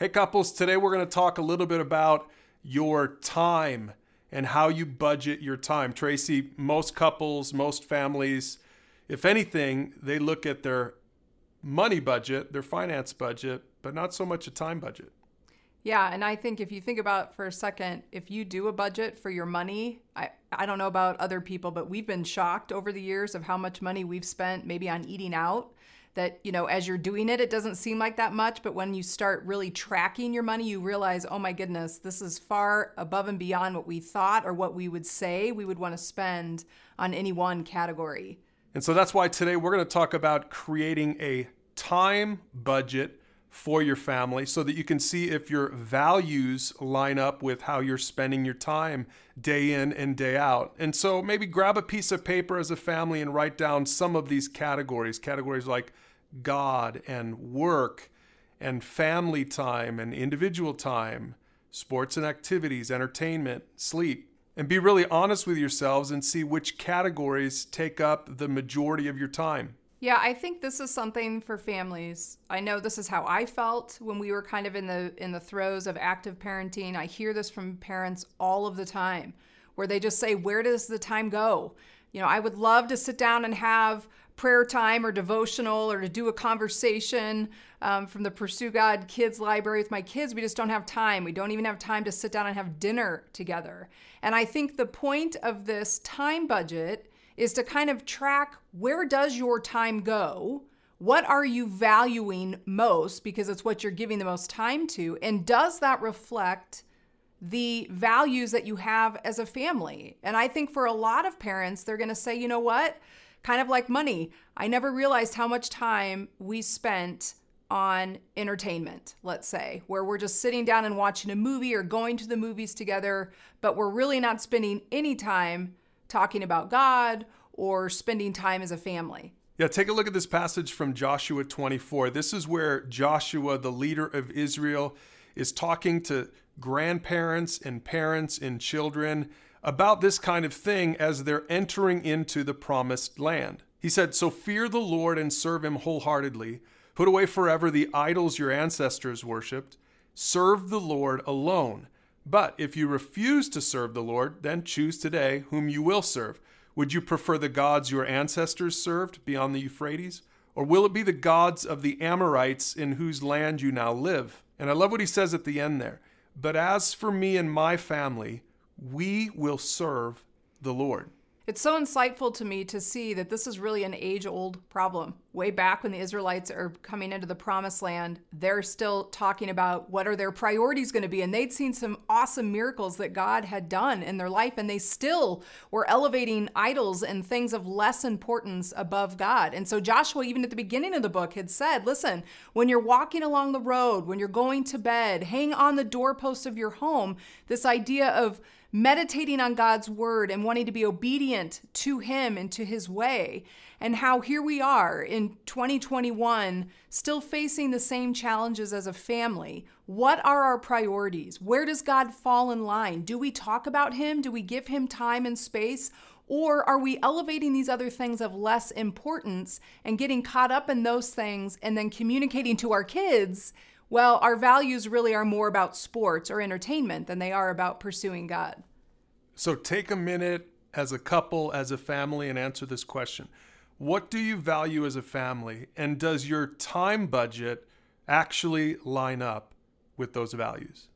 Hey, couples, today we're going to talk a little bit about your time and how you budget your time. Tracy, most couples, most families, if anything, they look at their money budget, their finance budget, but not so much a time budget. Yeah, and I think if you think about for a second, if you do a budget for your money, I, I don't know about other people, but we've been shocked over the years of how much money we've spent maybe on eating out that you know as you're doing it it doesn't seem like that much but when you start really tracking your money you realize oh my goodness this is far above and beyond what we thought or what we would say we would want to spend on any one category and so that's why today we're going to talk about creating a time budget for your family so that you can see if your values line up with how you're spending your time day in and day out. And so maybe grab a piece of paper as a family and write down some of these categories, categories like God and work and family time and individual time, sports and activities, entertainment, sleep. And be really honest with yourselves and see which categories take up the majority of your time. Yeah, I think this is something for families. I know this is how I felt when we were kind of in the in the throes of active parenting. I hear this from parents all of the time where they just say, "Where does the time go?" You know, I would love to sit down and have prayer time or devotional or to do a conversation um, from the Pursue God Kids Library with my kids. We just don't have time. We don't even have time to sit down and have dinner together. And I think the point of this time budget is to kind of track where does your time go? What are you valuing most because it's what you're giving the most time to? And does that reflect the values that you have as a family? And I think for a lot of parents, they're going to say, you know what? Kind of like money. I never realized how much time we spent on entertainment, let's say, where we're just sitting down and watching a movie or going to the movies together, but we're really not spending any time talking about God or spending time as a family. Yeah, take a look at this passage from Joshua 24. This is where Joshua, the leader of Israel, is talking to grandparents and parents and children about this kind of thing as they're entering into the promised land. He said, So fear the Lord and serve him wholeheartedly. Put away forever the idols your ancestors worshipped. Serve the Lord alone. But if you refuse to serve the Lord, then choose today whom you will serve. Would you prefer the gods your ancestors served beyond the Euphrates? Or will it be the gods of the Amorites in whose land you now live? And I love what he says at the end there. But as for me and my family, we will serve the Lord. It's so insightful to me to see that this is really an age old problem. Way back when the Israelites are coming into the promised land, they're still talking about what are their priorities going to be. And they'd seen some awesome miracles that God had done in their life, and they still were elevating idols and things of less importance above God. And so Joshua, even at the beginning of the book, had said, Listen, when you're walking along the road, when you're going to bed, hang on the doorpost of your home, this idea of meditating on God's word and wanting to be obedient to Him and to His way, and how here we are in 2021 still facing the same challenges as a family. What are our priorities? Where does God fall in line? Do we talk about Him? Do we give Him time and space? Or are we elevating these other things of less importance and getting caught up in those things and then communicating to our kids well, our values really are more about sports or entertainment than they are about pursuing God. So take a minute as a couple, as a family, and answer this question. What do you value as a family? And does your time budget actually line up with those values?